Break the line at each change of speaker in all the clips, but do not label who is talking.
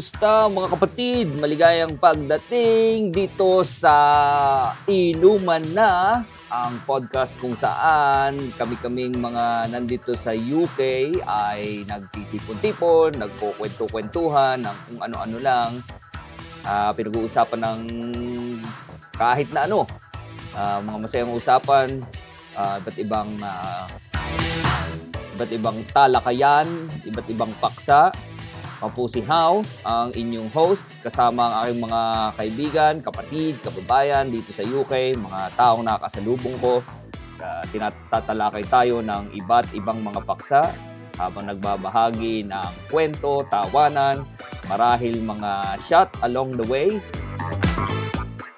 Kumusta mga kapatid? Maligayang pagdating dito sa Inuman na ang podcast kung saan kami-kaming mga nandito sa UK ay nagtitipon-tipon, nagkukwento-kwentuhan ng kung ano-ano lang. Ah, pinag-uusapan ng kahit na ano. Ah, mga masayang usapan, ah, iba't ibang ah, iba't ibang talakayan, iba't ibang paksa. Ako po si How, ang inyong host, kasama ang aking mga kaibigan, kapatid, kababayan dito sa UK, mga taong nakakasalubong ko. Uh, tinatatalakay tayo ng iba't ibang mga paksa habang nagbabahagi ng kwento, tawanan, marahil mga shot along the way.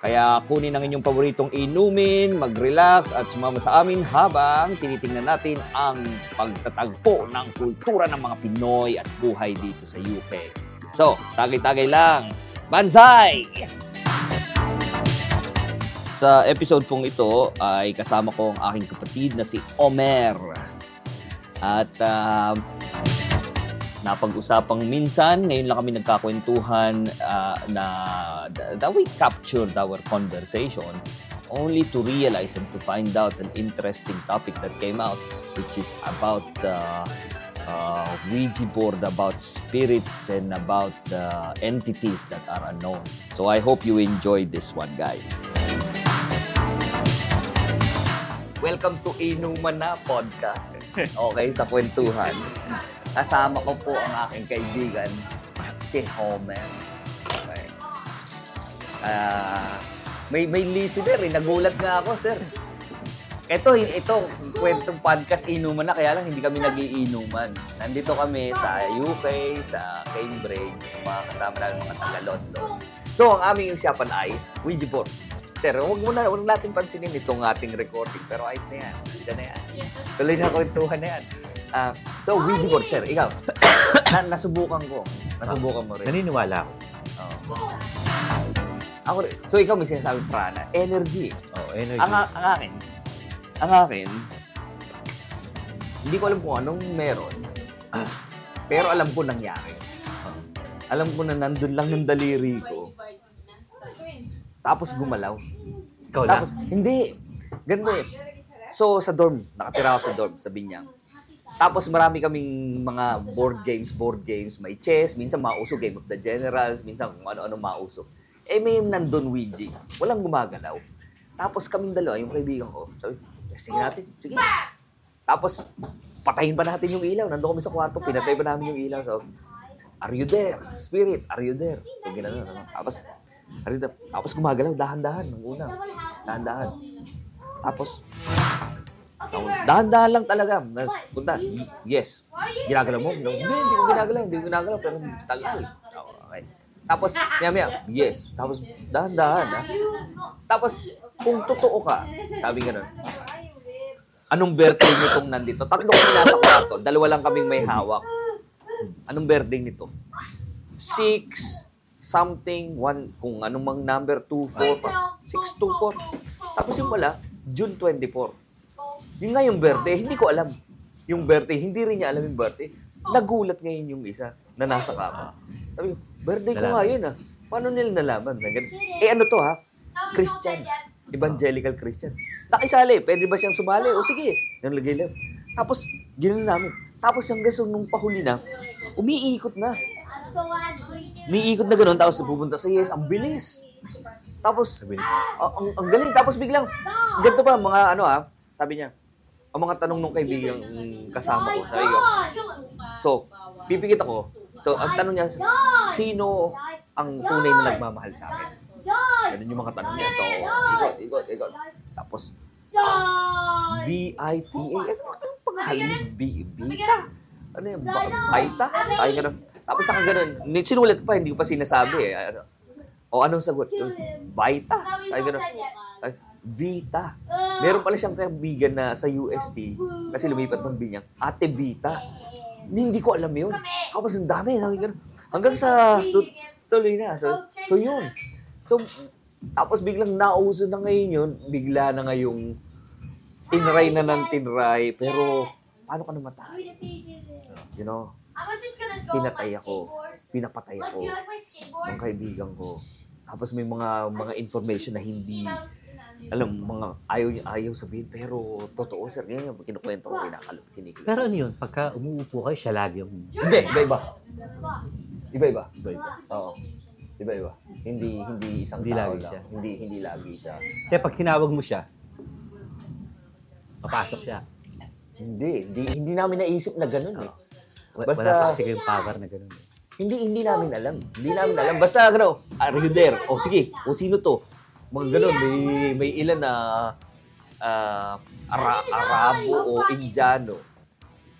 Kaya kunin ang inyong paboritong inumin, mag-relax at sumama sa amin habang tinitingnan natin ang pagtatagpo ng kultura ng mga Pinoy at buhay dito sa UK. So, tagay-tagay lang. Banzai! Sa episode pong ito ay kasama ko ang aking kapatid na si Omer. At uh, napag-usapang minsan, ngayon lang kami nagkakwentuhan uh, na that we captured our conversation only to realize and to find out an interesting topic that came out which is about uh, uh, Ouija board, about spirits and about the entities that are unknown. So I hope you enjoy this one, guys. Welcome to Inuman na Podcast. Okay, sa kwentuhan. Kasama ko po ang aking kaibigan, si Homer. Okay. Ah, may may listener eh. Nagulat nga ako, sir. Ito, ito, kwentong podcast inuman na, kaya lang hindi kami nagiinuman. Nandito kami sa UK, sa Cambridge, sa mga kasama namin mga taga-London. So, ang aming usapan ay Ouija board. Sir, huwag mo na, huwag natin pansinin itong ating recording, pero ayos na yan. Diyan na yan. Tuloy na kwentuhan na yan. Ah, so, Ouija board, sir, ikaw. na, nasubukan ko. Nasubukan mo rin.
Naniniwala ako.
Oo. Ako rin. So, ikaw may sinasabi prana. Energy.
Oh, energy.
Ang, ang akin, ang akin, hindi ko alam kung anong meron. Pero alam ko nangyari. Alam ko na nandun lang yung daliri ko. Tapos gumalaw.
Ikaw lang.
Tapos, hindi. Ganito eh. So, sa dorm, nakatira ako sa dorm, sa Binyang. Tapos marami kaming mga board games, board games, may chess, minsan mauso, Game of the Generals, minsan kung ano-ano mauso. Eh may nandun Ouija, walang gumagalaw. Tapos kaming dalawa, yung kaibigan ko, sabi, testing natin, sige. Tapos, patayin pa natin yung ilaw. Nandun kami sa kwarto, pinatay pa namin yung ilaw. So, are you there? Spirit, are you there? So, gano'n, ano. Tapos, are you there? Tapos gumagalaw, dahan-dahan, ng una. Dahan-dahan. Tapos, dahan-dahan lang talaga. Nas, punta, y- yes. Ginagalaw mo? Hindi, hindi ko ginagalaw. Hindi ko ginagalaw, pero tagal. Okay. Tapos, maya-maya, yes. Tapos, dahan-dahan, ha? Tapos, kung totoo ka, sabi ganun, anong birthday nitong nandito? Tatlo kami nasa kwarto, dalawa lang kaming may hawak. Anong birthday nito? Six, something, one, kung anong mang number, two, four, six, two, four. Tapos yung pala, June 24. Yun nga yung birthday, hindi ko alam. Yung birthday, hindi rin niya alam yung birthday. Nagulat ngayon yung isa na nasa kama. Sabi ko, birthday ko nga yun ah. Paano nila nalaman? Na ganun? Eh ano to ha? Christian. Evangelical Christian. Nakisali, pwede ba siyang sumali? O sige, nalagay lang. Tapos, ginawa namin. Tapos yung gusto nung pahuli na, umiikot na. Umiikot na gano'n, tapos pupunta sa yes, ang bilis. Tapos, ang, ang, ang galing. Tapos biglang, ganito pa, mga ano ah, sabi niya, ang mga tanong nung kaibigan kasama ko, sabi ko, so, pipikit ako. So, ang tanong niya, sino ang tunay na nagmamahal sa akin? Ganun yung mga tanong niya. So, ikot, ikot, ikot. Tapos, V-I-T-A. Ano, pangalan? V, Vita? Ano yan? Vita? Ay, ganun. Tapos naka ganun. Sinulat ko pa, hindi ko pa sinasabi eh. Ano? O anong sagot? Vita? Ay, ganun. Ay, Vita. Meron pala siyang kaibigan na sa UST kasi lumipat ng binyang. Ate Vita. Hindi, ko alam yun. Tapos ang dami. Sabi ganun. Hanggang sa tu- tuloy na. So, so yun. So, tapos biglang nauso na ngayon yun. Bigla na ngayong tinry na ng tinry. Pero, paano ka namatay? You know, Pinatay ako. pinapatay ako
do you like my skateboard?
ng kaibigan ko. Tapos may mga mga information na hindi alam mga ayaw niya ayaw sabihin pero totoo sir ganyan yung kinukwento ko kinakalo kinikilig.
Pero ano yun, pagka umuupo kayo, siya lagi yung
Hindi, iba-iba. Iba-iba.
iba-iba.
Oo. Iba-iba. Hindi hindi isang
Hindi
tao
lagi
lang.
siya.
Hindi hindi lagi siya.
Kaya pag tinawag mo siya, papasok siya.
Hindi, hindi hindi namin naisip na ganun eh.
Wa-
Basta-
Wala pa kasi kayong power na gano'n. eh.
Hindi hindi namin alam. Hindi namin alam. Basta ano, are you there? O sige, o sino to? Mga ganun, may may ilan na ah, Ara- Arabo o Indiano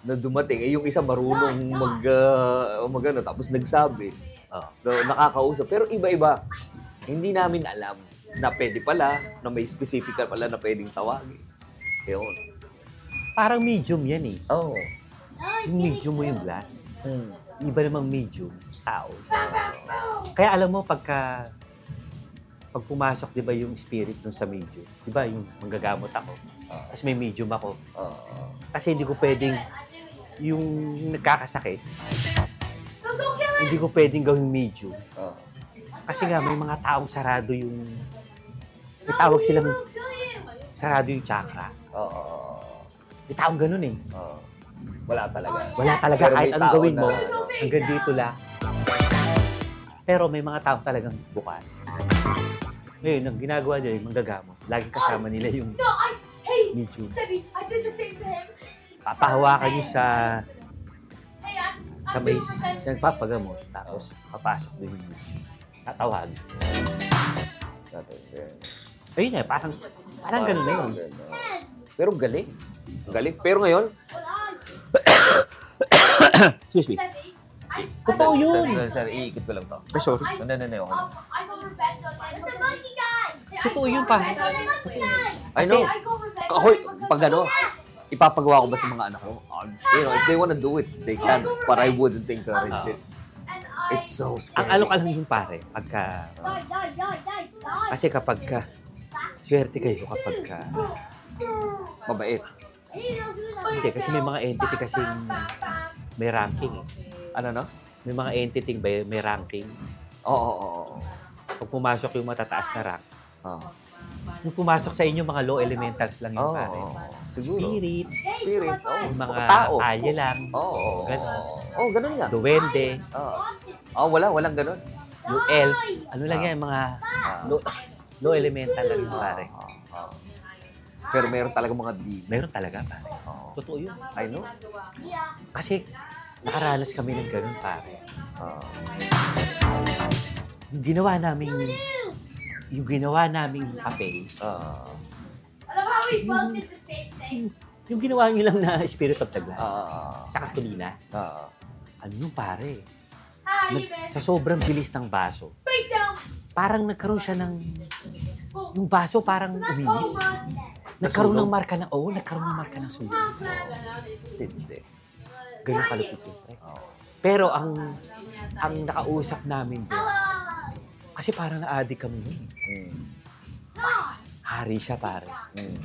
na dumating. Eh, yung isa marunong mag, uh, mag ano, tapos nagsabi.
Oo.
na nakakausap. Pero iba-iba. Hindi namin alam na pwede pala, na may specific pala na pwedeng tawagin. Yun.
Parang medium yan eh.
Oo.
Yung medium mo yung glass.
Hmm.
Iba namang medium, tao. Kaya alam mo, pagka pag pumasok, di ba, yung spirit dun sa medium, di ba, yung manggagamot ako,
Ah.
tapos may medium ako,
Oo.
kasi hindi ko pwedeng, yung nagkakasakit, hindi ko pwedeng gawing medium.
Oo.
Kasi nga, may mga taong sarado yung, may tawag silang sarado yung chakra.
Oo.
May taong ganun eh.
Oo. Wala talaga.
Wala talaga
Pero
kahit anong gawin mo, hanggang dito lang. Pero may mga tao talagang bukas. Ngayon, ang ginagawa nila yung manggagamot. Lagi kasama nila yung
No, I... Hey!
medium.
Sebi, I did the same to him.
Papahawakan nyo sa
Hey, I'm...
sa
I'm
may sa nagpapagamot. Tapos papasok din yung. Tatawag. Ayun eh, parang, parang ganun na yun.
Pero galing. Galing. Pero ngayon.
Excuse me. Totoo yun.
sir, sir, iikot ko lang to.
Ay, sorry.
Go revenge on my... It's a monkey!
Totoo yun, pa.
I know. Ako, pag ano, ipapagawa ko ba sa mga anak ko? Um, you know, if they wanna do it, they can. But I wouldn't encourage it. It's so
Ang
scary.
alok alam yung pare, pagka,
die!
kasi kapag ka, swerte kayo kapag ka,
Mabait.
hindi, kasi may mga entity kasing may ranking.
Ano, no?
May mga entity ba may ranking.
Oo, oo, oo, oo.
Pag pumasok yung matataas na rank,
Oo.
Nung pumasok sa inyo, mga low elementals lang yung
Oo,
pare.
Siguro.
Spirit,
Spirit. Oo.
yung mga
Tao.
kalye lang,
Oo, oo.
Ganun.
Oo, ganun nga.
duwende,
Oo. Oh, wala, walang ganun.
yung elf. Ano lang yan, mga
Ah.
low, low elemental lang yung pare.
Oo, oo. Pero meron talaga mga demon.
Meron talaga, pare.
Oo.
Totoo yun.
I know.
Kasi nakaranas kami ng ganun, pare.
Oo.
Yung ginawa namin, yung ginawa namin papel,
Oo.
I love how we both did the same thing.
yung ginawa nyo lang na Spirit of the Glass,
Oo.
sa Katulina,
Oo.
ano yung pare?
Hi, you
Nag- sa sobrang bilis ng baso,
Break down.
parang nagkaroon siya ng,
Boom.
yung baso parang
That's
umingi.
Cobra.
Nagkaroon ng marka ng, oo, nagkaroon ng marka ng sunog.
Hindi.
Ganun kalupit yun. pre.
Oo.
Pero ang, ang nakausap namin doon, kasi parang na-addict kami nun.
Mm.
Hari siya, pare.
Mm.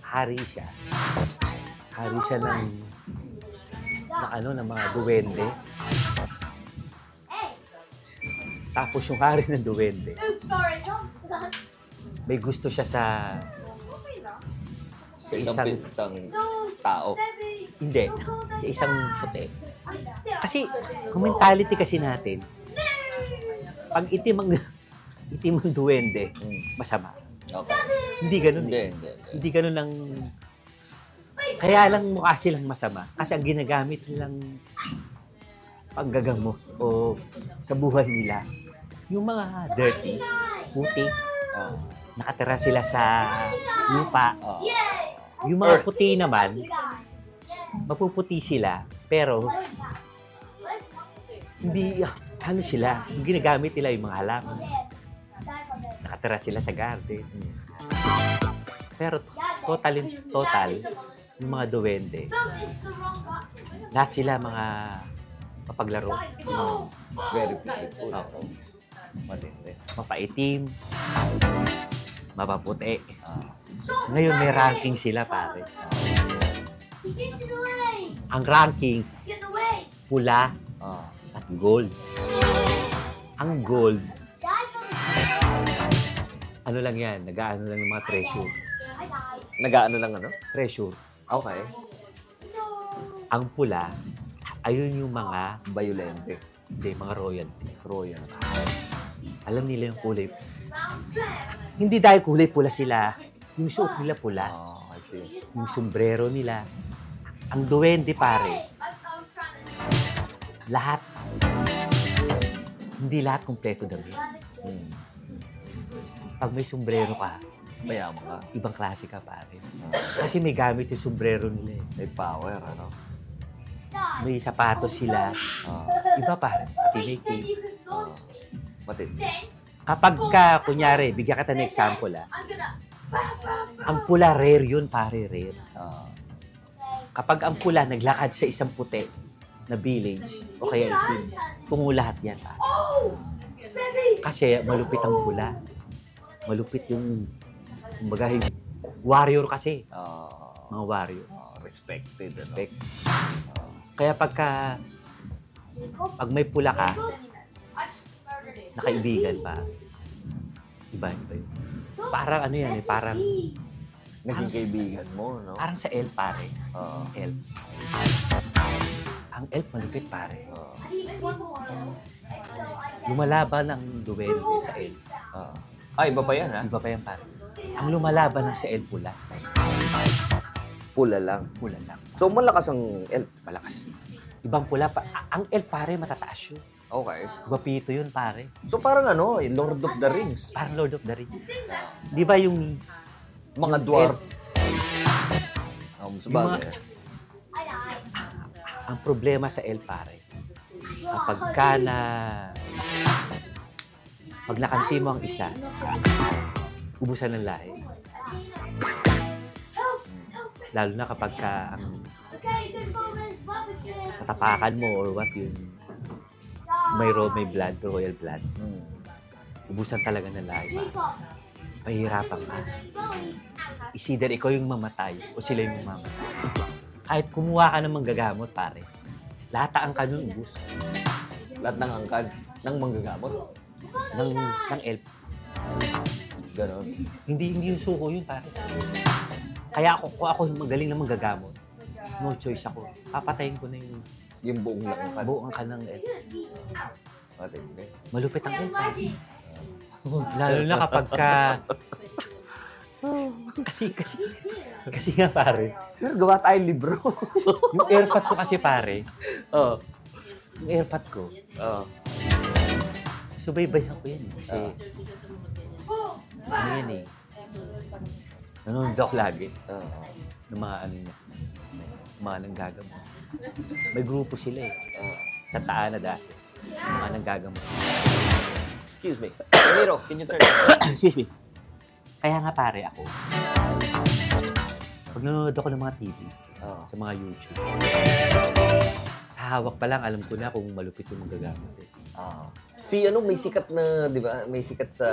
Hari siya. Hari siya ng, ng ano, ng mga duwende. Tapos yung hari ng duwende, may gusto siya sa,
Sa isang,
Isang-
tao.
Hindi, sa isang puti. Kasi, ang mentality kasi natin, pag itim ang, itim ang duwende,
Mm.
masama.
Okay.
Hindi ganun
Hindi,
eh.
hindi, hindi.
Hindi ganun lang, kaya lang mukha silang masama. Kasi ang ginagamit nilang panggagamot o sa buhay nila, yung mga dirty, puti,
Oo.
nakatira sila sa lupa.
Yay!
Yung mga
Earth.
puti naman, mapuputi sila, pero hindi, ano sila, yung ginagamit nila yung mga halaman. Nakatira sila sa garden. Pero total, total, yung mga duwende, lahat sila mga mapaglaro.
Boom!
Very beautiful.
Oo.
Matindi.
mapaitim, mapaputi. Ngayon may ranking sila pare.
The way!
Ang ranking, pula
Ah.
at gold. Ang gold, ano lang yan, nag-aano lang ng mga treasure.
Nagaano lang ano?
Treasure.
Okay.
Ang pula, ayun yung mga,
Violente.
hindi, mga royalty.
Royal.
Alam nila yung kulay. Hindi dahil kulay pula sila. Yung suot nila pula.
Oh, I see.
Yung sombrero nila. Ang duwende pare, lahat. Hindi lahat kompleto damit.
Hmm.
Pag may sombrero ka,
Mayaman ka.
ibang klase ka pare. Kasi may gamit yung sombrero nila eh.
May power, ano?
May sapatos sila.
Ah,
Iba pare. Pati may
matindi.
Then
Kapag ka, kunyari, bigyan kita ng example ah. Ang pula rare yun pare, rare.
Ah,
Kapag ang pula naglakad sa isang puti na village o kaya itim, tungo lahat yan. pare.
Oh, Sammy.
Kasi malupit ang pula. Malupit yung, kumbaga, yung warrior kasi.
ah,
Mga warrior.
ah, respected, ano?
Respect. Kaya pagka, pag may pula ka, na kaibigan pa, iba, iba yun. Parang ano yan eh, parang,
Naging kaibigan mo, no?
parang sa elf pare.
Ah,
Elf. Ang elf malupit pare.
ah,
Lumalaban ang duwende sa elf.
ah. Ah, iba pa yan, ha?
Iba pa yan pare. Ang lumalaban ng sa elf pula.
Pula lang.
Pula lang.
So, malakas ang elf.
Malakas. Ibang pula pa. a- Ang elf pare matataas yun.
Okay.
Gwapito yun pare.
So, parang ano, eh, Lord of the Rings.
Parang Lord of the Rings. Di ba yung
Mga dwarf. Um, sabagay.
Ang problema sa elf pare? Kapag ka na pag nakanti mo ang isa, ubusan ng lahi. Lalo na kapag ka ang natapakan mo or what yung may ro may blood, royal blood. Ubusan talaga ng lahi. Pahihirapan ka.
Slowly.
Is either ikaw yung mamatay o sila yung mamatay. Kahit kumuha ka ng manggagamot, pare. Lahat ang kanun ubus
Lahat ng angkan, ng manggagamot.
Ng, ng elf.
Ganon.
Hindi hindi yung suko yun, pare. Kaya ako, kung ako magaling na manggagamot, no choice ako. Papatayin ko na yung
Yung buong langkan.
buong ka ng elf.
Matindi.
Malupit ang elf. pare. Lalo na kapag ka... kasi, kasi, kasi nga pare,
Sir, gawa tayong libro.
yung airpod ko kasi pare,
Oo.
yung airpod ko,
Oo.
Subaybayan ko yan. eh. Kasi,
Boom.
ano yan eh, nanonood ako lagi
Oo.
ng mga ano niya, mga nanggagamot. May grupo sila eh,
Oo.
sa taan na dati, mga nanggagamot.
Excuse me. Ramiro, can you turn?
Excuse me. Kaya nga pare ako, pag nanonood ako ng mga TV,
Oo.
sa mga YouTube, sa hawak pa lang, alam ko na kung malupit yung magagamit eh.
Ah. Si ano, may sikat na, di ba? May sikat sa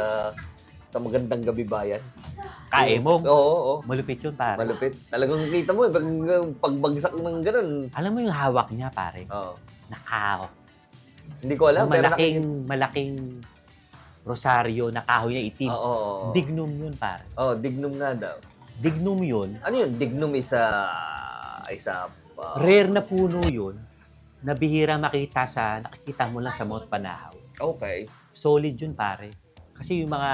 sa magandang gabi bayan.
Kae mo,
Oo, oo.
malupit yun pare.
Malupit. Talagang kita mo, eh, pag, pagbagsak ng ganun.
Alam mo yung hawak niya pare,
Oo.
nakaw.
Hindi ko alam. pero
malaking, malaking rosaryo na kahoy na itim.
Oo. oo, oo.
Dignum yun pare.
Oh, dignum nga daw.
Dignum yun,
Ano yun? Dignum isa isa uh,
rare na puno yun, na bihira makita sa, nakikita mo lang sa Mount Panahaw.
Okay.
Solid yun pare. Kasi yung mga,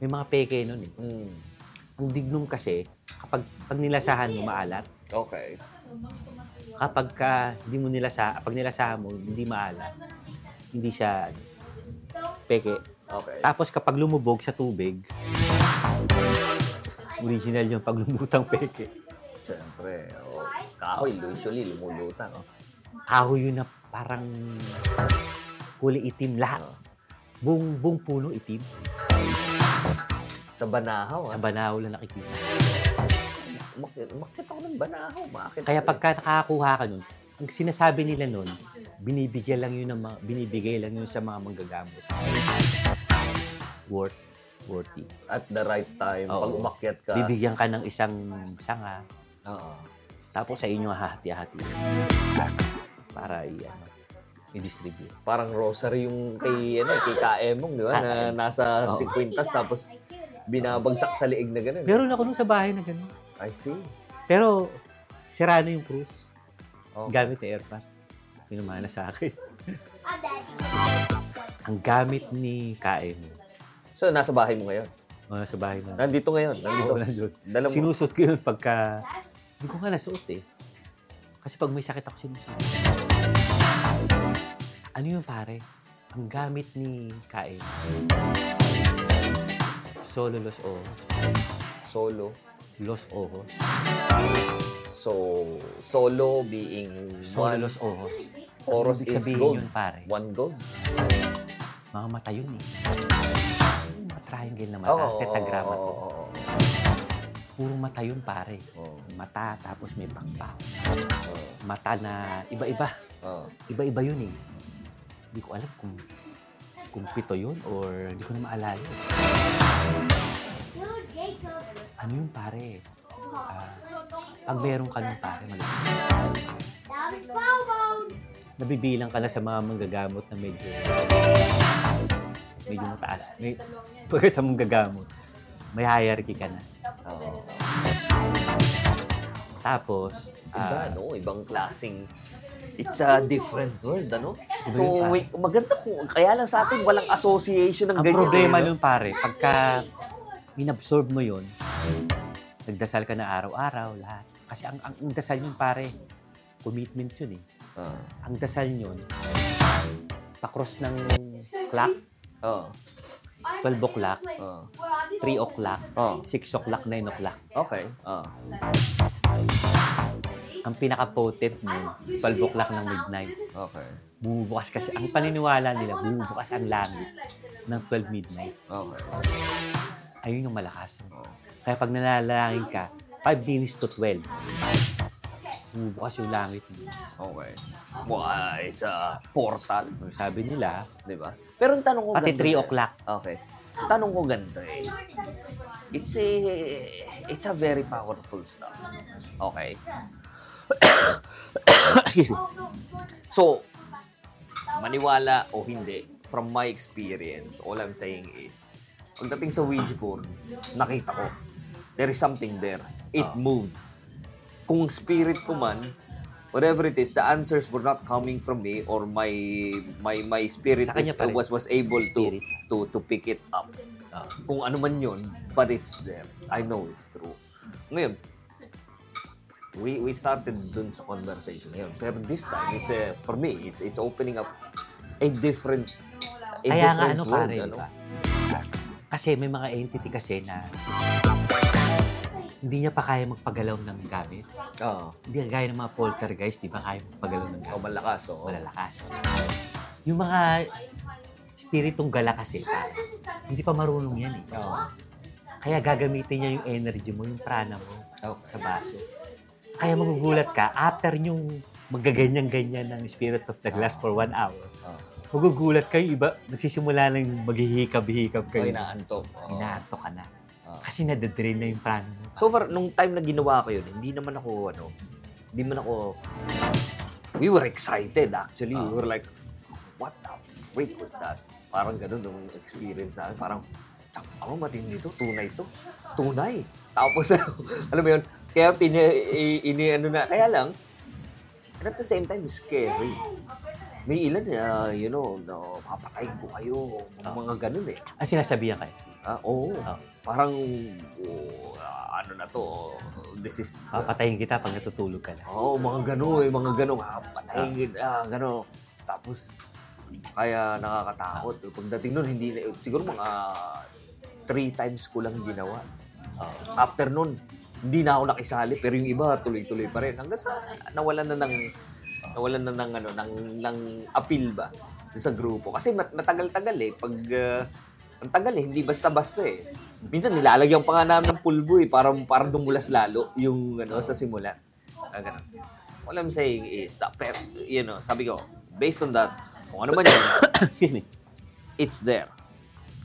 may mga peke nun eh.
Mm.
Ang dignum kasi, kapag pag nilasahan mo, maalat.
Okay.
Kapag ka, hindi mo nilasa, pag nilasahan mo, hindi maalat. Hindi siya ano, peke.
Okay.
Tapos kapag lumubog sa tubig, original yung paglumutang peke.
Siyempre. Oh. Kahoy, usually lumulutang. Oh.
Kahoy yun na parang kulay itim lahat. Buong, buong puno itim.
Sa Banahaw.
Sa
ah.
banaw lang nakikita.
Makit, makit ako ng Banahaw. Bakit?
Kaya pagka nakakakuha ka nun, ang sinasabi nila nun, binibigyan lang yun ng mga, binibigay lang yun sa mga manggagamot. Worth, worthy.
At the right time,
Oo.
pag umakyat ka.
Bibigyan ka ng isang sanga,
Oo.
tapos sa inyo hahati-hati. Para iyan. I-distribute.
Parang rosary yung kay, ano, kay Kaemong, di ba? Na
KM.
nasa
Oo.
50 tapos binabagsak sa liig na gano'n.
Meron ako nung sa bahay na gano'n.
I see.
Pero, sira na yung cruise.
Okay.
Gamit na airpack. Pinumana sa akin.
Ah, daddy.
Ang gamit ni KM,
So, nasa bahay mo ngayon?
mga sa bahay na.
Nandito ngayon. Nandito.
Oo, nandun.
Dala mo.
Sinusot ko yun pagka... Hindi ko nga nasuot eh. Kasi pag may sakit ako sinusot. Ano yun pare? Ang gamit ni KM. Solo Los Ojos.
Solo.
Los Ojos.
So, solo being
Solo
one.
Los Ojos.
Oros
Ibig
is
sabihin
gold.
yun pare.
One gold.
Mga mata yun eh. Yung mga triangle na mata.
Oo,
Tetagrama
oo,
to.
oo, oo.
Puro mata yun pare.
Oo,
Mata tapos may pangpang.
oo,
Mata na iba-iba.
oo.
Iba-iba yun eh. Hindi ko alam kung kung pito yun or hindi ko na maalala. Ano yun pare? Ah, pag meron ka nun pare, malaki. Nabibilang ka na sa mga manggagamot na medyo medyo mataas. May, pag sa manggagamot, may hierarchy ka na.
Oo.
Tapos,
Iba,
ah,
no? Ibang klaseng... It's a different world, ano? So,
ah.
wait, maganda kung... Kaya lang sa atin, walang association ng
ang
ganyan.
problema
eh,
nun pare, pagka inabsorb mo yun, nagdasal ka na araw-araw, lahat. Kasi ang, ang, ang dasal yun pare, commitment yun eh.
Ah.
Ang dasal yun, pakros ng clock,
Oo.
12 o'clock,
Oo.
3 o'clock,
Oo.
6 o'clock, 9 o'clock.
Okay. Oo.
Ang pinaka-potent 12 o'clock ng midnight.
Okay.
Bumubukas kasi, ang paniniwala nila, bumubukas ang langit ng 12 midnight.
Okay.
Ayun yung malakas.
Oo.
Kaya pag nanalangin ka, 5 minutes to 12, bumubukas yung langit mo.
Okay. Ah, it's a portal.
Sabi nila,
Di ba? Pero ang tanong ko
pati
ganito,
3
eh.
o'clock.
Okay. Tanong ko ganito eh. It's a, it's a very powerful stuff. Okay.
Excuse me.
So, maniwala o hindi, from my experience, all I'm saying is, pagdating sa Ouija board, nakita ko, there is something there. It
Ah.
moved. Kung spirit ko man, whatever it is, the answers were not coming from me or my my my spirit is- was was able to to to pick it up.
Ah.
Kung ano man yun, but it's there. I know it's true. Ngayon, we we started dun sa conversation ngayon. Pero this time, it's a, for me, it's it's opening up a different a
Kaya nga ano
world,
pare,
ano?
di ba? Kasi may mga entity kasi na hindi niya pa kaya magpagalaw ng gamit.
Oo.
Hindi gaya ng mga poltergeist, di ba kaya magpagalaw ng
Oh,
gamit?
malakas, oo.
Malalakas. Yung mga spiritong gala kasi, pare, hindi pa marunong yan eh.
Oo.
Kaya gagamitin niya yung energy mo, yung prana mo
Okay.
sa baso. Kaya magugulat ka, after yung magaganyan-ganyan ng Spirit of the Glass for one hour, magugulat kayo, iba, nagsisimula nang maghihikab-hikab
Oh,
kayo.
inaantok. Oo.
Inaanto ka na.
Oo.
Kasi nadadrain na yung prana mo.
So far, nung time na ginawa ko yun, hindi naman ako, ano, hindi man ako, we were excited actually. We
Ah.
were like, what the freak was that? Parang ganun yung experience namin. Parang, ako matindi to, tunay to. Tunay. Tapos, alam mo yun, kaya pini, ini, ano na, kaya lang, and at the same time, scary. May ilan na, you know, no, papatayin ko kayo, mga, mga ganun eh.
Ang sinasabihan kayo,
Ah, oo.
Ah.
Parang, oh, ah, ano na to, this is,
papatayin kita pag natutulog ka na.
Oo, mga gano'n, eh, mga gano'n, ah, patayin, ah, gano'n. Tapos, kaya nakakatakot. Pagdating nun, hindi na, siguro mga three times ko lang ginawa. Ah, after nun, hindi na ako nakisali, pero yung iba, tuloy-tuloy pa rin. Hanggang sa, nawalan na ng, nawalan na ng, ano, ng, ng appeal ba sa grupo. Kasi mat- matagal-tagal eh, pag, ah, ang tagal eh, hindi basta-basta eh. Minsan nilalagyan pa nga namin ng pulbo eh, para, para dumulas lalo yung ano, sa simula. Ah, ganun. All I'm saying is, that, pero, you know, sabi ko, based on that, kung ano man yun,
Excuse me.
it's there.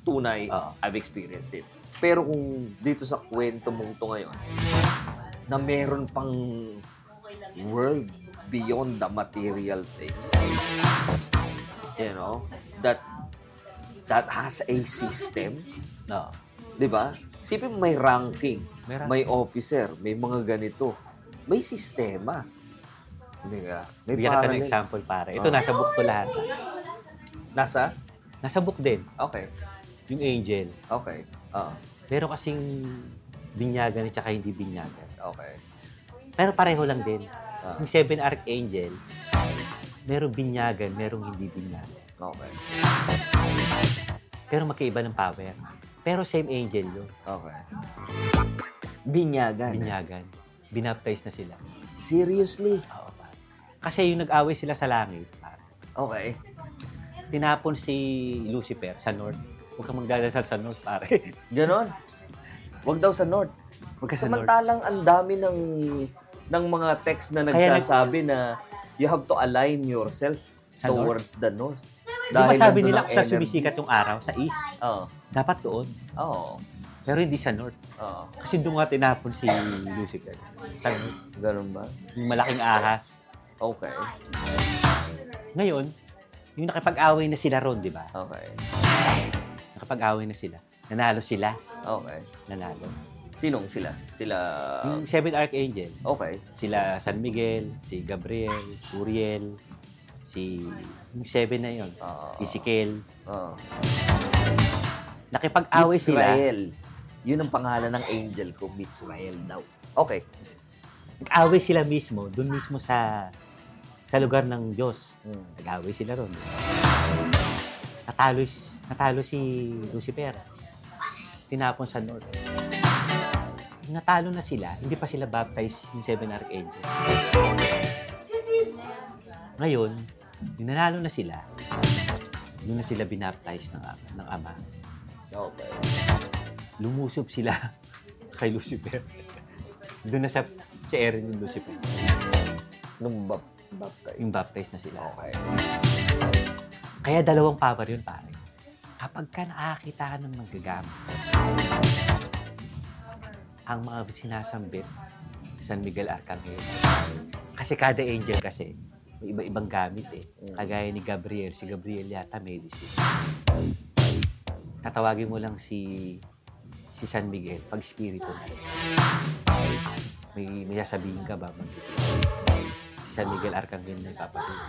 Tunay,
Oo.
I've experienced it. Pero kung dito sa kwento mong to ngayon, na meron pang world beyond the material things, you know, that that has a system,
No.
'di ba? Sipin may ranking,
May ranking.
may officer, may mga ganito. May sistema. Hindi ka. May
Bigyan ka ng example, pare. Ito,
Oh.
nasa book to lahat.
Nasa?
Nasa book din,
Okay.
yung angel.
Okay. Oo.
Pero kasing binyagan at saka hindi binyagan.
Okay.
Pero pareho lang din.
Ah.
Yung seven archangel, merong binyagan, merong hindi binyagan.
Okay.
Pero magkaiba ng power. Pero same angel yun.
Okay. Binyagan.
Binyagan. Binaptize na sila.
Seriously?
Oo, pare. Kasi yung nag-away sila sa langit, pare.
Okay.
tinapon si Lucifer sa north. Huwag kang magdadasal sa north, pare.
Ganon. Wag daw sa North.
Huwag ka sa north.
Samantalang ang dami ng ng mga text na nagsasabi na you have to align yourself
Sa
towards the north.
Di ba sabi nila sa sumisikat yung araw, sa east,
Oo.
dapat doon.
Oo.
Pero hindi sa north.
Oo.
Kasi doon nga tinapon si Lucifer. Sa north.
Ganun ba?
Yung malaking ahas.
Okay.
Ngayon, yung nakipag-away na sila ron, di ba?
Okay.
Nakipag-away na sila. Nanalo sila.
Okay.
Nanalo.
Sinong sila? Sila...
Yung seven archangel,
Okay.
sila San Miguel, si Gabriel, Uriel, si yung seven na yon,
Oo.
Ezekiel.
Oo.
Nakipag-away sila.
Mitzrael. Yun ang pangalan ng angel ko, Mitzrael daw. Okay.
Nag-away sila mismo, doon mismo sa sa lugar ng Diyos.
Hmm.
Nag-away sila ron. Natalo, natalo si Lucifer. Tinapon sa north. Natalo na sila, hindi pa sila baptized yung seven archangel. Ngayon, yung nanalo na sila, doon na sila binaptize ng, ng ama.
Okay.
Lumusob sila kay Lucifer. doon na sa, sa area ni Lucifer.
Nung bap baptize.
Yung baptized na sila.
Okay.
Kaya dalawang power yun, pare. Kapag ka nakakita ka ng manggagamit, ang mga sinasambit, San Miguel Arcangel. Kasi kada angel kasi, may iba-ibang gamit eh. Kagaya ni Gabriel, si Gabriel yata medicine. Tatawagin mo lang si si San Miguel pag spirito na. May, may sasabihin ka ba? Mag- si San Miguel Arcangel na papasin.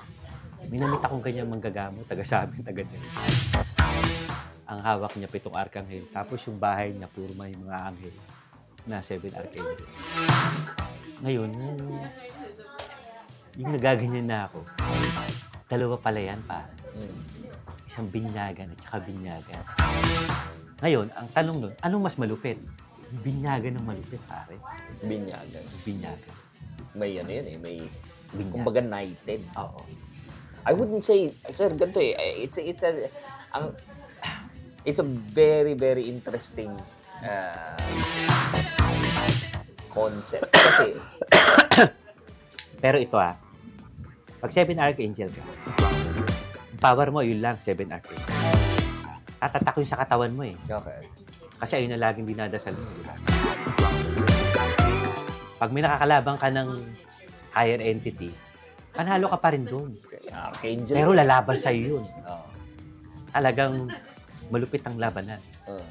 May namit akong ganyan manggagamot, taga sa amin, taga din. Ang hawak niya pitong arkanghel. Tapos yung bahay niya, puro may mga anghel na seven archangel. Ngayon, yung, yung nagaganyan na ako, dalawa pala yan pa. Isang binyagan at saka binyagan. Ngayon, ang tanong nun, anong mas malupit? Binyagan ng malupit, pare.
Binyagan.
Binyagan.
May ano yun eh. May,
Binyagan.
kumbaga, knighted.
Oo.
I wouldn't say, sir, ganito eh. It's a, it's a, ang, it's a very, very interesting uh, concept. Kasi,
Pero ito ah, pag seven archangel ka, power mo, yun lang, seven archangel. Tatatak yun sa katawan mo eh.
okay.
Kasi ayun na laging dinadasal mo. Pag may nakakalaban ka ng higher entity, panalo ka pa rin doon.
Archangel.
Pero lalaban sa'yo yun.
Oo.
Talagang malupit ang labanan.
Oo.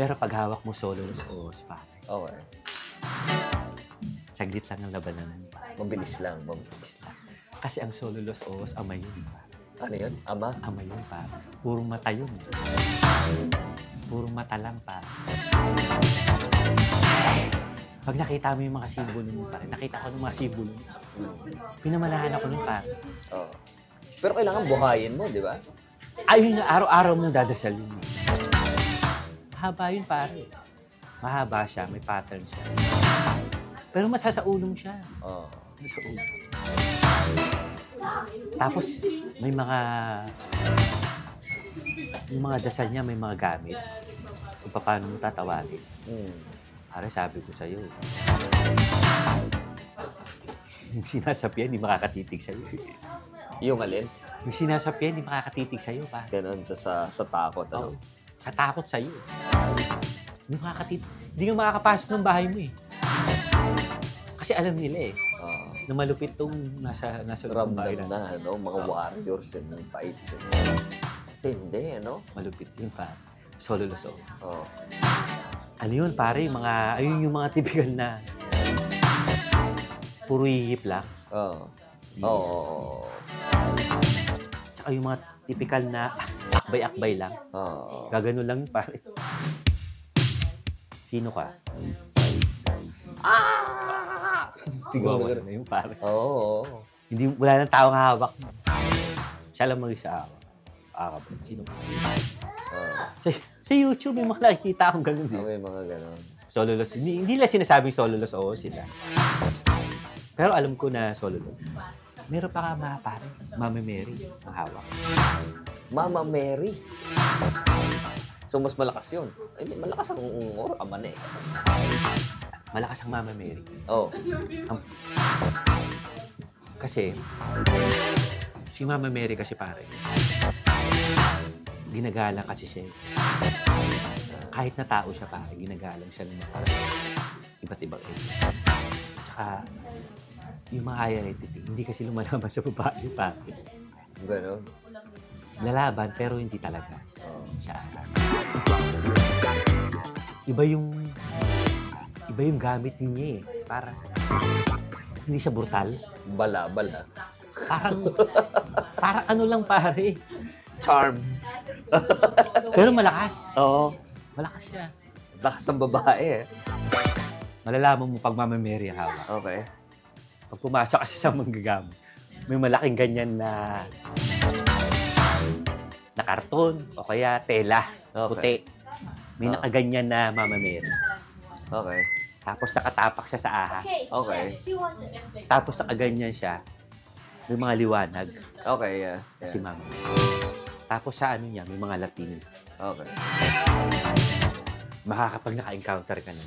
Pero pag hawak mo solo o spa,
okay.
saglit lang ang labanan.
Mabilis lang. Mabilis.
Kasi ang solo los os, ama yun. pa.
Ano yun? Ama?
Ama yun pa. Purong mata yun. Purong mata lang pa. Pag nakita mo yung mga simbolo mo pa, nakita ko ng mga simbolo mo, pinamalahan ako nun pa.
Oo. Pero kailangan buhayin mo, di ba?
Ayun yung araw-araw mong dadasal yun. Mahaba yun pare. Mahaba siya, may pattern siya. Pero masasaulong siya.
Oo.
Sa ulo. Tapos, may mga yung mga dasal niya, may mga gamit. Kung paano mo tatawagin.
Mm.
Pare, sabi ko sa'yo. Yung sinasapyan, hindi makakatitig sa'yo.
Yung alin?
Yung sinasapyan, hindi makakatitig sa'yo, pa.
Ganun sa, sa, sa takot. Ano?
Oo. Sa takot sa'yo. Hindi makakatitig. Hindi ka makakapasok ng bahay mo eh. Kasi alam nila eh.
Oo.
na malupit tong nasa, nasa ng
Ramdam
na.
ano, mga warriors and fights. Tindi, ano?
Malupit yun pa. Solo loso.
Oh.
Ano yun, pare? Mga, ayun yung mga typical na puro hihip lang.
Oh. Oo.
Tsaka yung mga typical na akbay-akbay lang.
Oo.
Gagano lang yun, pare. Sino ka?
Siguro.
Siguro na yun, pare.
Oo.
Hindi, wala nang taong hawak. Siya lang mag-isa ako. Ah, sino ka?
Oh.
Sa, sa YouTube, may mga nakikita akong ganun. Eh.
Okay, mga ganon.
Solo loss. Hindi, hindi lang sinasabing solo loss. Oo, sila. Pero alam ko na solo loss. Meron pa ka mga pare. Mama Mary ang hawak.
Mama Mary. So, mas malakas yun. Ay, malakas ang or aman eh.
Malakas ang Mama Mary.
Oh.
Kasi, si Mama Mary kasi pare, ginagalang kasi siya. eh. Kahit na tao siya pare, ginagalang siya ng mga iba't ibang entity. Tsaka, yung mga higher entity, hindi kasi lumalaban sa babae pare.
Ganon.
Lalaban, pero hindi talaga.
Oh.
Siya. Iba yung iba yung gamit niya eh. Para hindi siya brutal.
Bala, bala.
Parang parang ano lang pare.
Charm.
Pero malakas.
Oo.
Malakas siya.
Lakas ng babae eh.
Malalaman mo pag Mama Mary ang hawak.
Okay.
Pag pumasok kasi sa manggagamot, may malaking ganyan na na karton o kaya tela,
Okay.
puti. May
Ah.
nakaganyan na Mama Mary.
Okay.
Tapos nakatapak siya sa ahas.
Okay.
Tapos nakaganyan siya. May mga liwanag
Okay, yeah.
na si Mama. Tapos sa ano niya, may mga Latino.
Okay.
Makakapag naka-encounter ka na.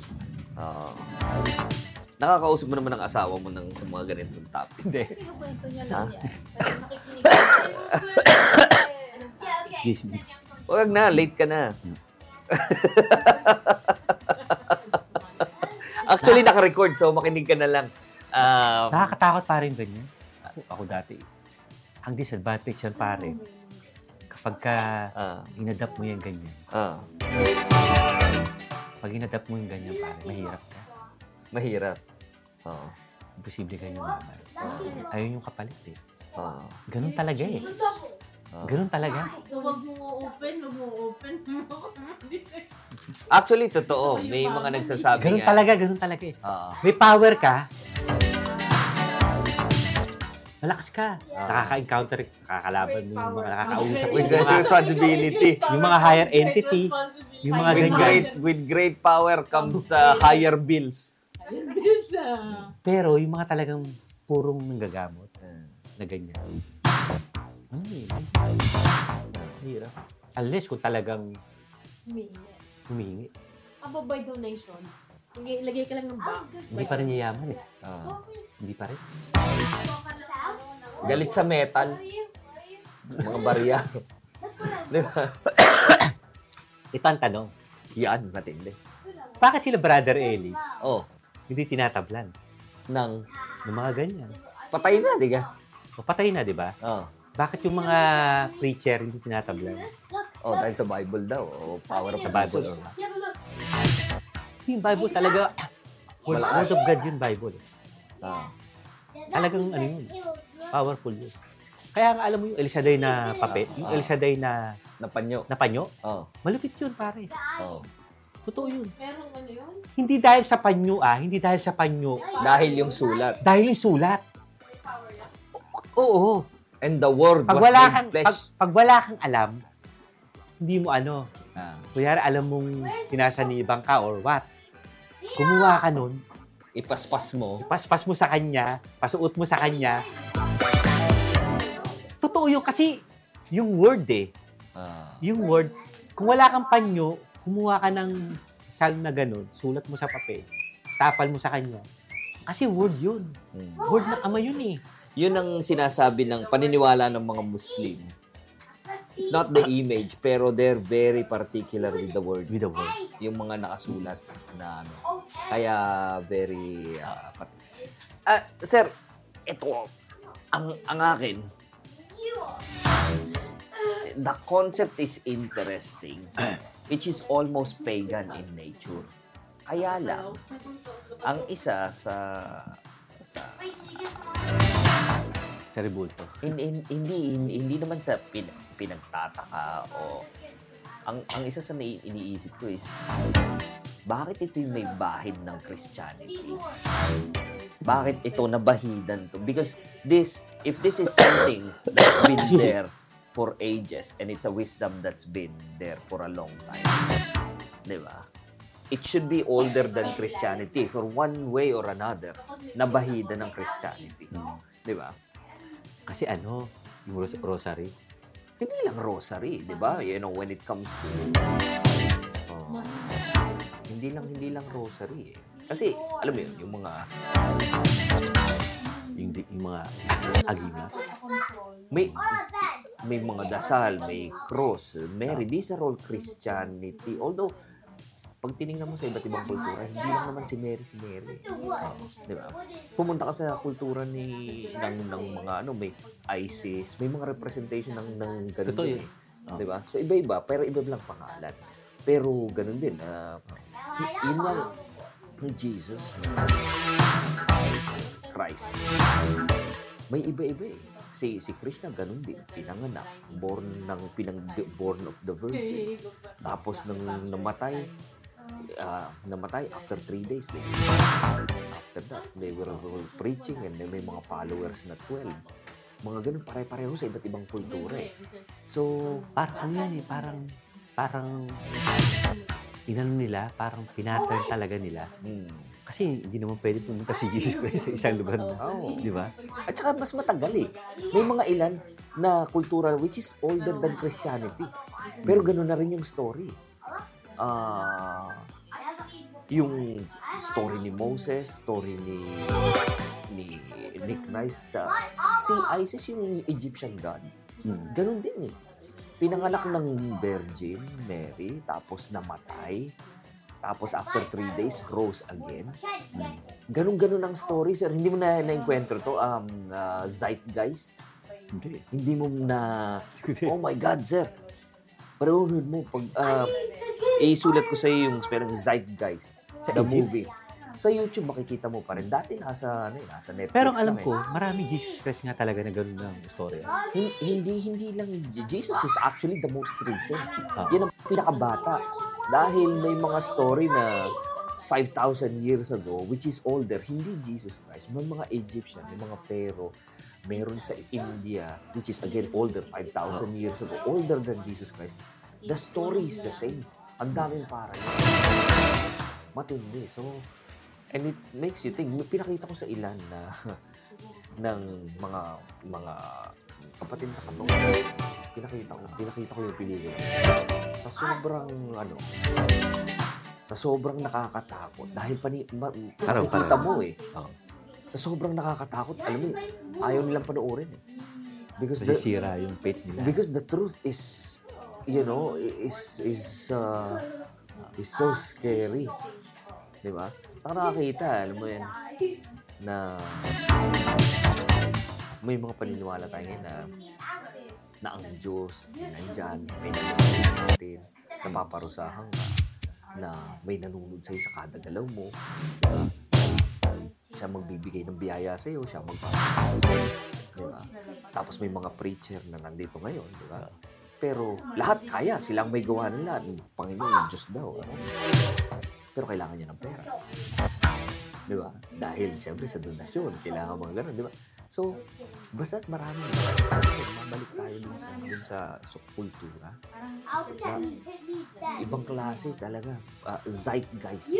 Oo. Nakakausap mo naman ang asawa mo ng sa mga ganitong topic.
Hindi.
Kinukwento niya lang yan.
Excuse me.
Huwag na, late ka na. Actually, naka-record, so makinig ka na lang. Um,
Nakakatakot pa rin ganyan. Ako, ako dati. Ang disadvantage yan pare, kapag ka
ah,
inadapt mo yan ganyan,
ah,
pag inadapt mo yung ganyan pare, mahirap ka.
mahirap. Oo.
Imposible ganyan naman. Ayun yung kapalit eh.
Oo.
Ganun talaga eh.
Oo.
Ganun talaga.
So, wag mo open, wag mo open.
Actually, totoo. May mga nagsasabi
Ganun
nga.
talaga, ganun talaga eh.
Oo.
May power ka, malakas ka.
Ah.
Nakaka-encounter, nakakalaban mo yung mga nakakausap mo.
With
Yung
great
mga,
responsibility.
yung mga higher entity, yung mga
With
ganyan.
great, with great power comes uh, higher bills.
Pero yung mga talagang purong nanggagamot na ganyan. Ano eh? Hirap. Unless kung talagang humihingi.
Aba by donation. Lagay, lagay ka lang ng box.
Hindi pa rin yayaman eh.
Ah.
Hindi pa rin.
Galit sa metal. Mga barya. Di ba?
Ito ang tanong.
Yan, matindi.
Bakit sila Brother Eli
Oh,
hindi tinatablan
nang
ng mga ganyan?
patay na, di ka?
O patay na, di ba?
Oh.
Bakit yung mga preacher hindi tinatablan?
Oh, dahil sa Bible daw. Oh, power of
Sa
the
Bible.
Bible.
Yung Bible talaga, word, word of God yung Bible.
Ah.
Talagang ano yun, powerful yun. Kaya nga alam mo yung El Shaddai na papel, yung El Shaddai na,
Napanyo.
na panyo,
Oh.
malupit yun pare.
Oh.
Totoo yun.
Pero ano yun?
Hindi dahil sa panyo ah, hindi dahil sa panyo,
Dahil yung sulat.
dahil yung sulat. Oo.
And the word
Pag
was
wala kang,
flesh.
pag, pag wala kang alam, hindi mo ano,
Ah.
kunyari alam mong sinasanibang ka or what, kumuha ka nun,
Ipaspas mo.
paspas mo sa kanya, pasuot mo sa kanya, totoo yun kasi yung word eh,
Ah.
yung word, kung wala kang panyo, kumuha ka ng sal na ganun, sulat mo sa papel, tapal mo sa kanya. Kasi word yun.
Hmm.
Word na ama yun eh.
Yun ang sinasabi ng paniniwala ng mga Muslim. It's not the image, pero they're very particular with the word.
With the word.
Yung mga nakasulat na ano. Kaya very... ah, part- Ah, sir, ito, ang, ang akin, the concept is interesting, which is almost pagan in nature. Kaya lang, ang isa sa sa?
Sa rebulto.
hindi hindi hindi, hindi naman sa pin, pinagtataka o ang ang isa sa nai- iniisip ko is bakit ito yung may bahid ng Christianity? Bakit ito nabahidan to? Because this, if this is something that's been there for ages and it's a wisdom that's been there for a long time, di ba? It should be older than Christianity for one way or another, nabahidan ng Christianity. Di ba?
Kasi ano, yung ros- rosary.
Hindi lang rosary, di ba? You know, when it comes to... Oh, hindi lang, hindi lang rosary eh. Kasi, alam mo yun, yung mga
Yung, yung mga agima.
may may mga dasal, may cross, Mary, these are all Christianity. Although, pag tinignan mo sa iba't ibang kultura, hindi lang naman si Mary si Mary. Di ba? Pumunta ka sa kultura ni ng, ng mga ano, may ISIS, may mga representation ng ng ganun
Totoo
din
yun.
eh. Di ba? So iba-iba, pero iba lang pangalan. Pero ganun din, y- yun yung Jesus, Christ. May iba-iba eh. Si, si Krishna ganun din, pinanganak, born ng pinang born of the virgin. Tapos nang namatay, ah, namatay after three days. They, after that, they were all preaching and then may mga followers na 12. Mga ganun, pare-pareho sa iba't ibang kultura eh. So,
Parang ano yan eh, parang, parang, inano nila, parang pinattern talaga nila.
hmm.
Kasi hindi naman pwede pumunta si Jesus Christ sa isang lugar na,
Oo.
di ba?
At saka mas matagal eh. May mga ilan na kultura which is older than Christianity. Pero gano'n na rin yung story. Ah, yung story ni Moses, story ni ni ni Christ. ah, si Isis yung Egyptian god.
Hmm.
Ganon din eh. Pinanganak ng Virgin Mary, tapos namatay. Tapos after three days, rose again. Ganon-ganon ang story, sir. Hindi mo na na-enkwentro to, um, ah, zeitgeist.
Hindi.
Hindi mo na, oh my God, sir. Parunod mo. Pag, ah, isulat ko sa iyo yung spelling zeitgeist.
Sa
the movie. Sa YouTube makikita mo pa rin. Dati nasa, ano, eh, nasa Netflix
Pero ang alam
lang,
ko,
eh.
marami Jesus Christ nga talaga na gano'n ng istorya.
Hin- hindi hindi lang Jesus is actually the most recent.
Ah.
Yan ang pinakabata. Dahil may mga story na 5,000 years ago, which is older, hindi Jesus Christ. May mga Egyptian, may mga Pharaoh, meron sa India, which is again older, 5,000 years ago, older than Jesus Christ. The story is the same. Ang daming parang. Matindi. So, and it makes you think. Pinakita ko sa ilan na ng mga mga kapatid na katong pinakita ko pinakita ko yung pelikula sa sobrang ano sa sobrang nakakatakot dahil pani ma,
Parang-
makikita
parang-
mo eh
Oo.
sa sobrang nakakatakot alam mo ayaw nilang panoorin eh because the,
Masisira yung faith nila.
because the truth is you know is is uh, is so scary di ba saka nakakita alam mo yan na may mga paniniwala tayo na na ang Diyos ay nandyan, may nanonood sa atin, napaparusahan ka, na may nanunod sa'yo sa kada galaw mo. Siya magbibigay ng biyaya sa'yo, siya magpaparusahan sa'yo. Tapos may mga preacher na nandito ngayon, di ba? Pero lahat kaya, silang may gawa ng Panginoon, Diyos daw. Ano? Pero kailangan niya ng pera. Di ba? Dahil siyempre sa donasyon, kailangan mga ganun, di ba? So, basta't marami. Mabalik tayo dun sa, dun sa
hit me then.
Ibang klase talaga. Ah, zeitgeist.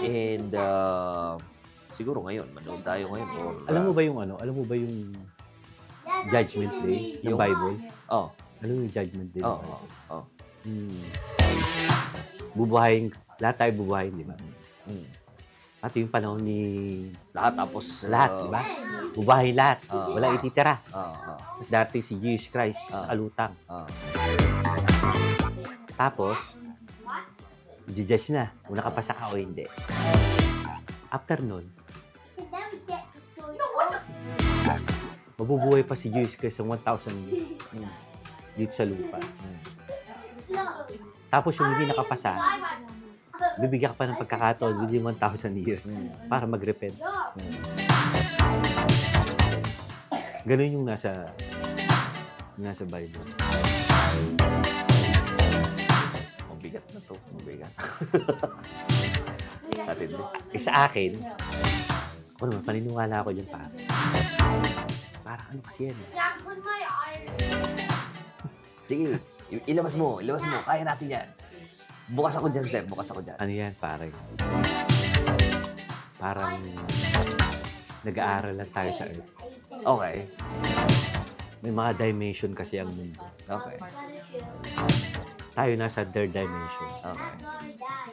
And
uh, siguro ngayon, manood tayo ngayon. Or,
Alam mo
ah,
ba yung ano? Alam mo ba yung Judgment Day
me.
ng
Yung-
Bible?
Oh,
Alam mo yung Judgment Day? ng
oh, oh, oh.
Hmm. Bubuhayin, lahat tayo bubuhayin, di ba?
Mm.
At yung panahon ni
Lahat tapos...
lahat,
uh,
di ba? Bubuhayin lahat.
Ah.
Wala ititira.
Ah, ah,
Tapos dati si Jesus Christ,
Ah.
alutang.
ah.
Tapos, i-judge na kung nakapasa ka o hindi. After nun, mabubuhay pa si Jesus Christ ng 1,000 years. Dito sa lupa.
Slow.
Tapos yung hindi nakapasa, bibigyan ka pa ng pagkakataon within 1,000 years para mag-repent. Ganun yung nasa nasa Bible.
Mabigat na to. Mabigat. Natin din.
Eh sa akin, ako naman, paniniwala ako dyan pa. Para ano kasi yan? eh.
Sige, ilabas mo. Ilabas mo. Kaya natin yan. Bukas ako dyan, Sir. Bukas ako dyan.
Ano yan, parang... Parang... Nag-aaral lang tayo sa Earth.
Okay.
May mga dimension kasi ang mundo.
Okay.
Tayo nasa third dimension.
Okay.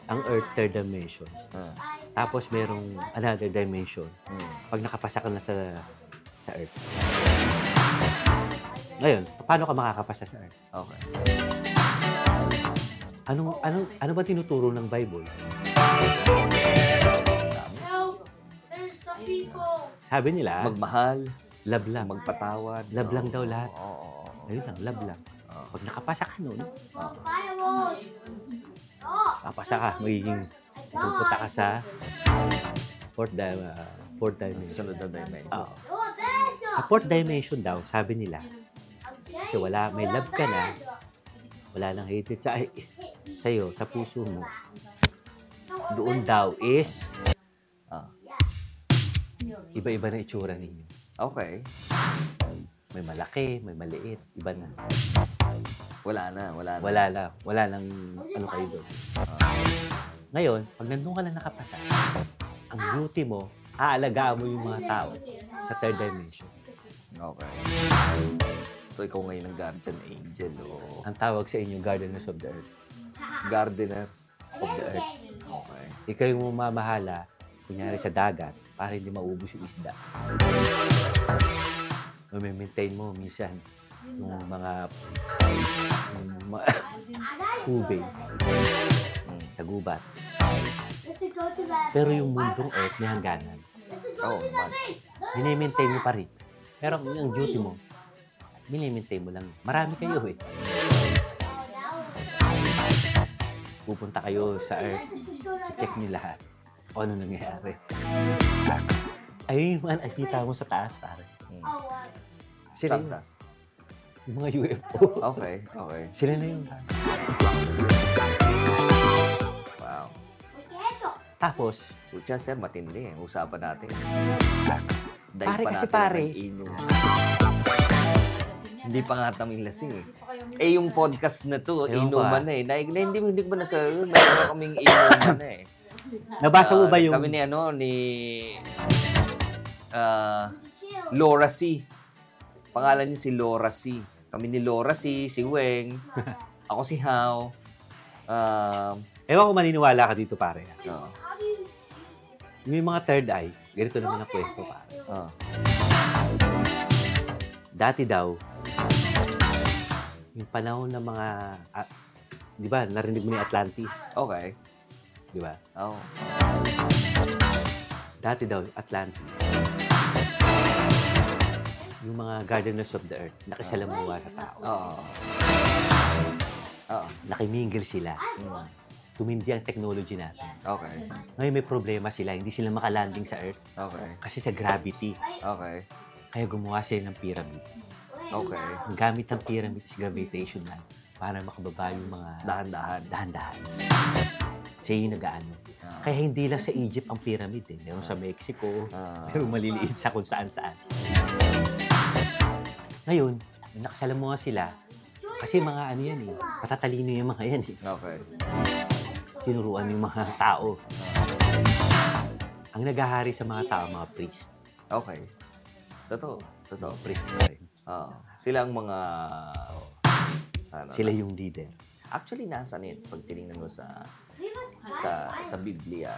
Ang Earth, third dimension.
Ah.
Tapos merong another dimension.
Hmm.
Pag nakapasa ka na sa sa Earth. Ngayon, paano ka makakapasa sa Earth?
Okay.
Anong, anong, ano ba tinuturo ng Bible?
Help! There's some people.
Sabi nila,
Magmahal.
love lang.
Magpatawad.
Love lang daw lahat.
Oo.
Ayun lang, love lang. Pag nakapasa ka nun,
Fireballs. Oh,
papasa ka, magiging pupunta ka sa fourth, di- uh, fourth dimension.
Sunod na dimension.
Oo.
oh.
Sa fourth dimension daw, sabi nila, kasi wala, may love ka na, wala nang hatred sa, sa'yo, sa puso mo. Doon daw is,
Ah.
iba-iba na itsura ninyo.
Okay.
May malaki, may maliit, iba na.
Wala na. Wala na.
Wala lang, wala nang ano kayo doon. Ngayon, pag nandun ka na nakapasa, ang duty mo, aalagaan mo yung mga tao sa third dimension.
Okay. So, ikaw ngayon ang guardian angel o
Ang tawag sa inyo, gardeners of the earth.
Gardeners.
Of the earth.
Okay.
Ikaw yung mamahala, kunyari sa dagat, para hindi maubos yung isda. Mamimaintain mo minsan yung mga, yung mga tubig mm, sa gubat. Pero yung mundong earth may hangganan.
Let's
Oh.
Minimaintain mo pa rin. Pero ang duty mo, minimaintain mo lang. Marami kayo eh. Pupunta kayo sa earth, check niyo lahat kung ano nangyayari. Ayun yung mga nakikita mo sa taas, pare.
What?
Sila yung, yung mga UFO.
Okay. Okay.
Sila na yung
Wow.
Tapos,
Pucha, sir, matindi. Usapan natin. Dahil
Pare
pa
kasi
natin
pare.
ang. Hindi pa nga kaming lasing eh. Eh, yung podcast na to,
Ewan
inuman
ah.
na eh. Na, na, hindi, hindi ko ba nasa, mayroon kaming inuman na eh.
nabasa mo
Ah,
ba yung...
Kami ni ano, ni...
Shield.
Laura C. Pangalan niya si Laura C. Kami ni Laura C, si Weng, ako si How. Um,
Ewan ko maniniwala ka dito, pare.
you
May mga third eye. Ganito naman ang kwento, pare.
oh,
Dati daw, yung panahon ng mga... ah, di ba, narinig mo ni Atlantis?
okay.
Di ba?
Oh,
Dati daw, Atlantis. Yung mga gardeners of the earth, nakisalamuha sa tao.
oh. Oh,
Nakimingle sila.
mm,
Tumindi ang technology natin.
okay.
Ngayon may problema sila, hindi sila makalanding sa earth
Okay.
kasi sa gravity.
Okay.
Kaya gumawa sila ng pyramid.
Okay.
Ang gamit ng pyramid is gravitational para makababa yung mga
Dahan-dahan.
dahan-dahan. Siya yung nag-ano.
Ah.
Kaya hindi lang sa Egypt ang pyramid eh. Meron sa Mexico,
Ah.
meron maliliit sa kung saan-saan. Ngayon, nakasalamuha sila kasi mga ano yan eh. Patatalino yung mga yan eh.
Okay.
Tinuruan yung mga tao. Ang naghahari sa mga tao, mga priest.
Okay. Totoo. Totoo.
Priest pa
Oh. Sila ang mga... Ano,
Sila yung leader.
Actually, nasa yun pag tinignan mo sa sa sa Biblia.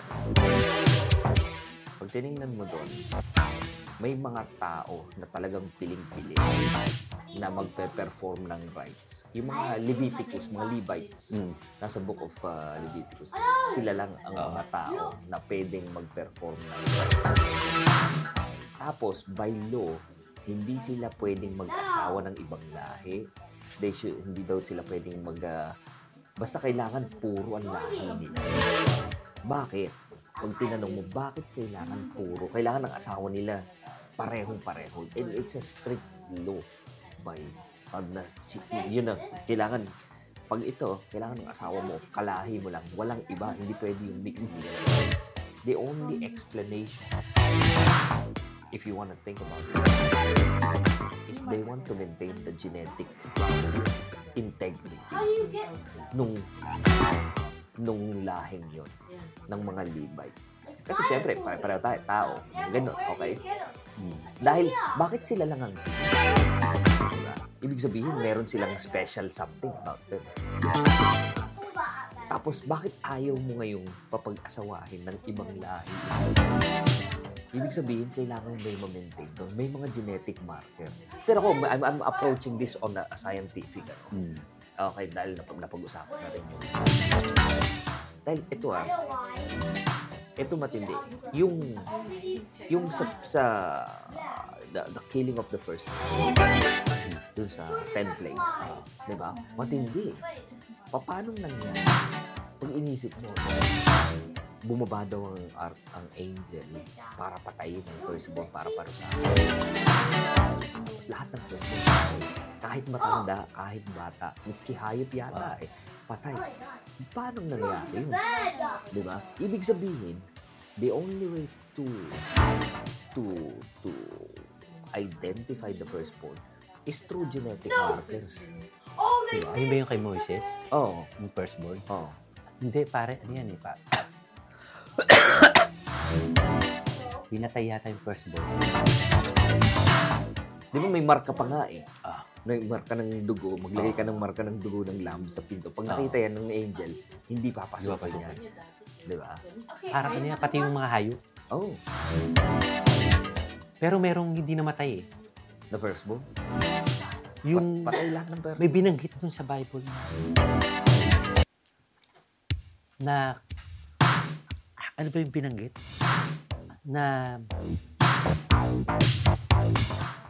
Pag tinignan mo doon, may mga tao na talagang piling-pili na magpe-perform ng rites. Yung mga Leviticus, mga Levites,
Mm.
nasa book of uh, Leviticus, sila lang ang mga tao na pwedeng mag-perform ng rites. Tapos, by law, hindi sila pwedeng mag-asawa ng ibang lahi. They should, hindi daw sila pwedeng mag... ah, basta kailangan puro ang lahi nila. Bakit? Pag tinanong mo, bakit kailangan puro? Kailangan ng asawa nila parehong-pareho. And it's a strict law by pag na, yun na, kailangan pag ito, kailangan ng asawa mo, kalahi mo lang, walang iba, hindi pwede yung mix nila. The only explanation, if you want to think about it, is they want to maintain the genetic integrity nung nung lahing yon ng mga Levites. Kasi syempre, pare-pareho tayo, tao. Ganun, okay? Hmm. Dahil, bakit sila lang ang... Diba? Ibig sabihin, meron silang special something about them. Tapos, bakit ayaw mo ngayong papag-asawahin ng ibang lahi? Ibig sabihin, kailangan may ma-maintain doon. May mga genetic markers. Sir ako, I'm, I'm approaching this on a, a scientific. Ano.
Hmm.
Okay, dahil napag napag-usapan na rin yun. Dahil ito ah, ito matindi. Yung, yung sa, sa the, the killing of the first dun sa 10 plagues. Di ba? Matindi. Paano nangyari? Pag inisip mo, bumaba daw ang, art, ang angel para patayin ang firstborn, para parusahan. Tapos lahat ng firstborn. Kahit matanda, kahit bata, miski hayop yata eh, patay. Paano nangyari yun? Di ba? Ibig sabihin, the only way to to to identify the firstborn is through genetic markers.
Diba? Ayun ba yung kay Moises?
Oo.
Yung firstborn?
Oh.
Hindi, pare. Ano yan eh, pa? Pinatay yata yung firstborn.
Di ba may marka pa nga eh?
Ah.
May marka ng dugo, maglagay ka ng marka ng dugo ng lamb sa pinto. Pag nakita yan ng angel, hindi papasok
Hindi
yan. Di ba?
Parang ano yan, pati yung mga hayop.
Oh,
Pero merong hindi namatay eh.
the firstborn.
Yung
Pat- patay lahat ng firstborn.
may binanggit dun sa Bible na ano ba yung binanggit? Na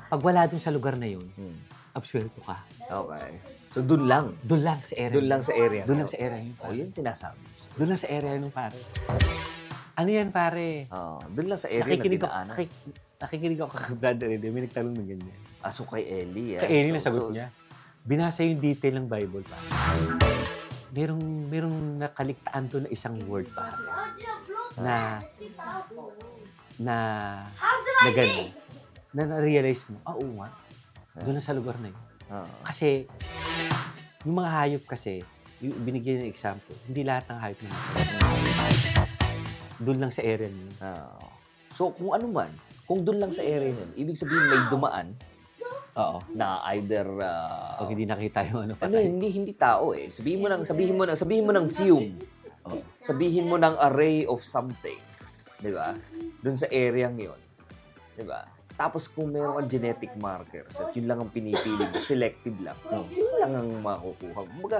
pag wala dun sa lugar na yun,
Hmm.
absuelto ka.
Okay. So, dun lang.
Doon lang sa area.
Dun lang sa area.
Doon lang sa area yun.
Oh, yun sinasabi.
Doon lang sa area nung pare. Ano yan pare?
Oh, dun lang sa area na
Nakikinig ako,
dinaanan.
nakik, nakikinig ako kay Brother Eddie. May nagtanong ng ganyan.
Aso kay Ellie. ah.
Kay Eddie
So-
nasagot
so-
niya. Binasa yung detail ng Bible pa. Merong, merong nakaligtaan doon na isang word pa. Na, na, na ganun. Na na-realize mo, ah, oo nga. Doon na sa lugar na yun.
Oo.
Kasi, yung mga hayop kasi, yung binigyan ng example, hindi lahat ng hayop na Doon lang sa area niyo.
Oo. So, kung ano man, kung dun lang sa area nun, ibig sabihin may dumaan
Oo.
na either uh,
Pag hindi nakita yung ano
ano,
patay.
hindi hindi tao eh. Sabihin mo ng sabihin mo ng sabihin mo ng fume.
Oo.
Sabihin mo ng array of something. 'Di ba? Doon sa area 'yon. 'Di ba? Tapos kung meron kang genetic markers at yun lang ang pinipili mo, selective lang. Yun lang ang makukuha. Kumbaga,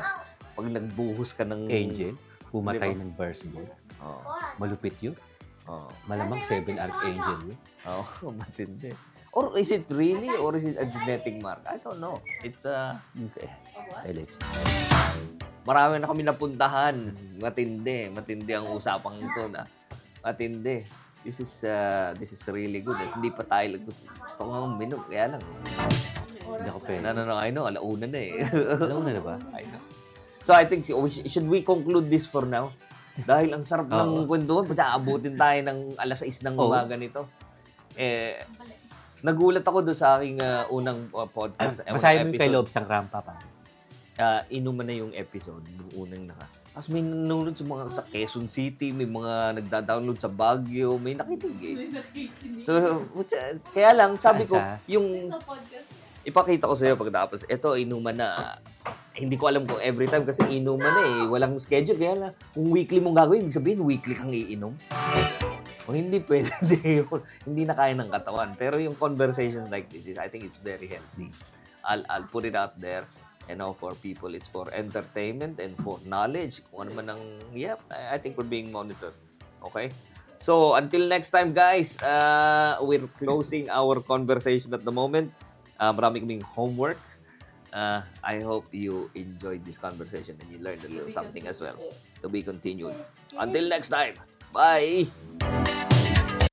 pag nagbuhos ka ng...
Angel, pumatay
Di ba?
ng firstborn.
Oo.
Malupit yun.
Oo.
Malamang seven archangel yun.
Oo, matindi. Or is it really or is it a genetic mark? I don't know. It's a...
Okay. Alex.
Marami na kami napuntahan. Matindi. Matindi ang usapang ito na. Matindi. This is uh, this is really good. At hindi pa tayo gusto, gusto ko nga uminom. Kaya lang.
Hindi ako pwede.
No, no, no. I know. Alauna na eh.
Alam mo na ba?
I know. So I think, oh, sh- should we conclude this for now? Dahil ang sarap ng
Oo.
kwentuhan, pati aabutin tayo ng alas 6 ng umaga nito. Eh, nagulat ako doon sa aking uh, unang uh, podcast. eh,
Basahin mo yung kay
episode.
Lobs ang rampa pa.
Uh, inuman na yung episode, yung unang naka. Tapos may nanonood sa mga sa Quezon City, may mga nagda-download sa Baguio, may nakinig eh. So, which, uh, kaya lang, sabi ko, yung ipakita ko sa'yo pagkatapos, ito, inuman na. Hindi ko alam kung every time kasi inuman na eh. Walang schedule. Kaya lang, kung weekly mong gagawin, ibig sabihin, weekly kang iinom. O hindi pwede yun. hindi na kaya ng katawan. Pero yung conversation like this is, I think it's very healthy. I'll, I'll put it out there. You know, for people, it's for entertainment and for knowledge. Kung ano man ang, yep, I, I think we're being monitored. Okay? So, until next time, guys, uh, we're closing our conversation at the moment. Uh, marami kaming homework. Uh, I hope you enjoyed this conversation and you learned a little something as well. To be continued. Until next time. Bye!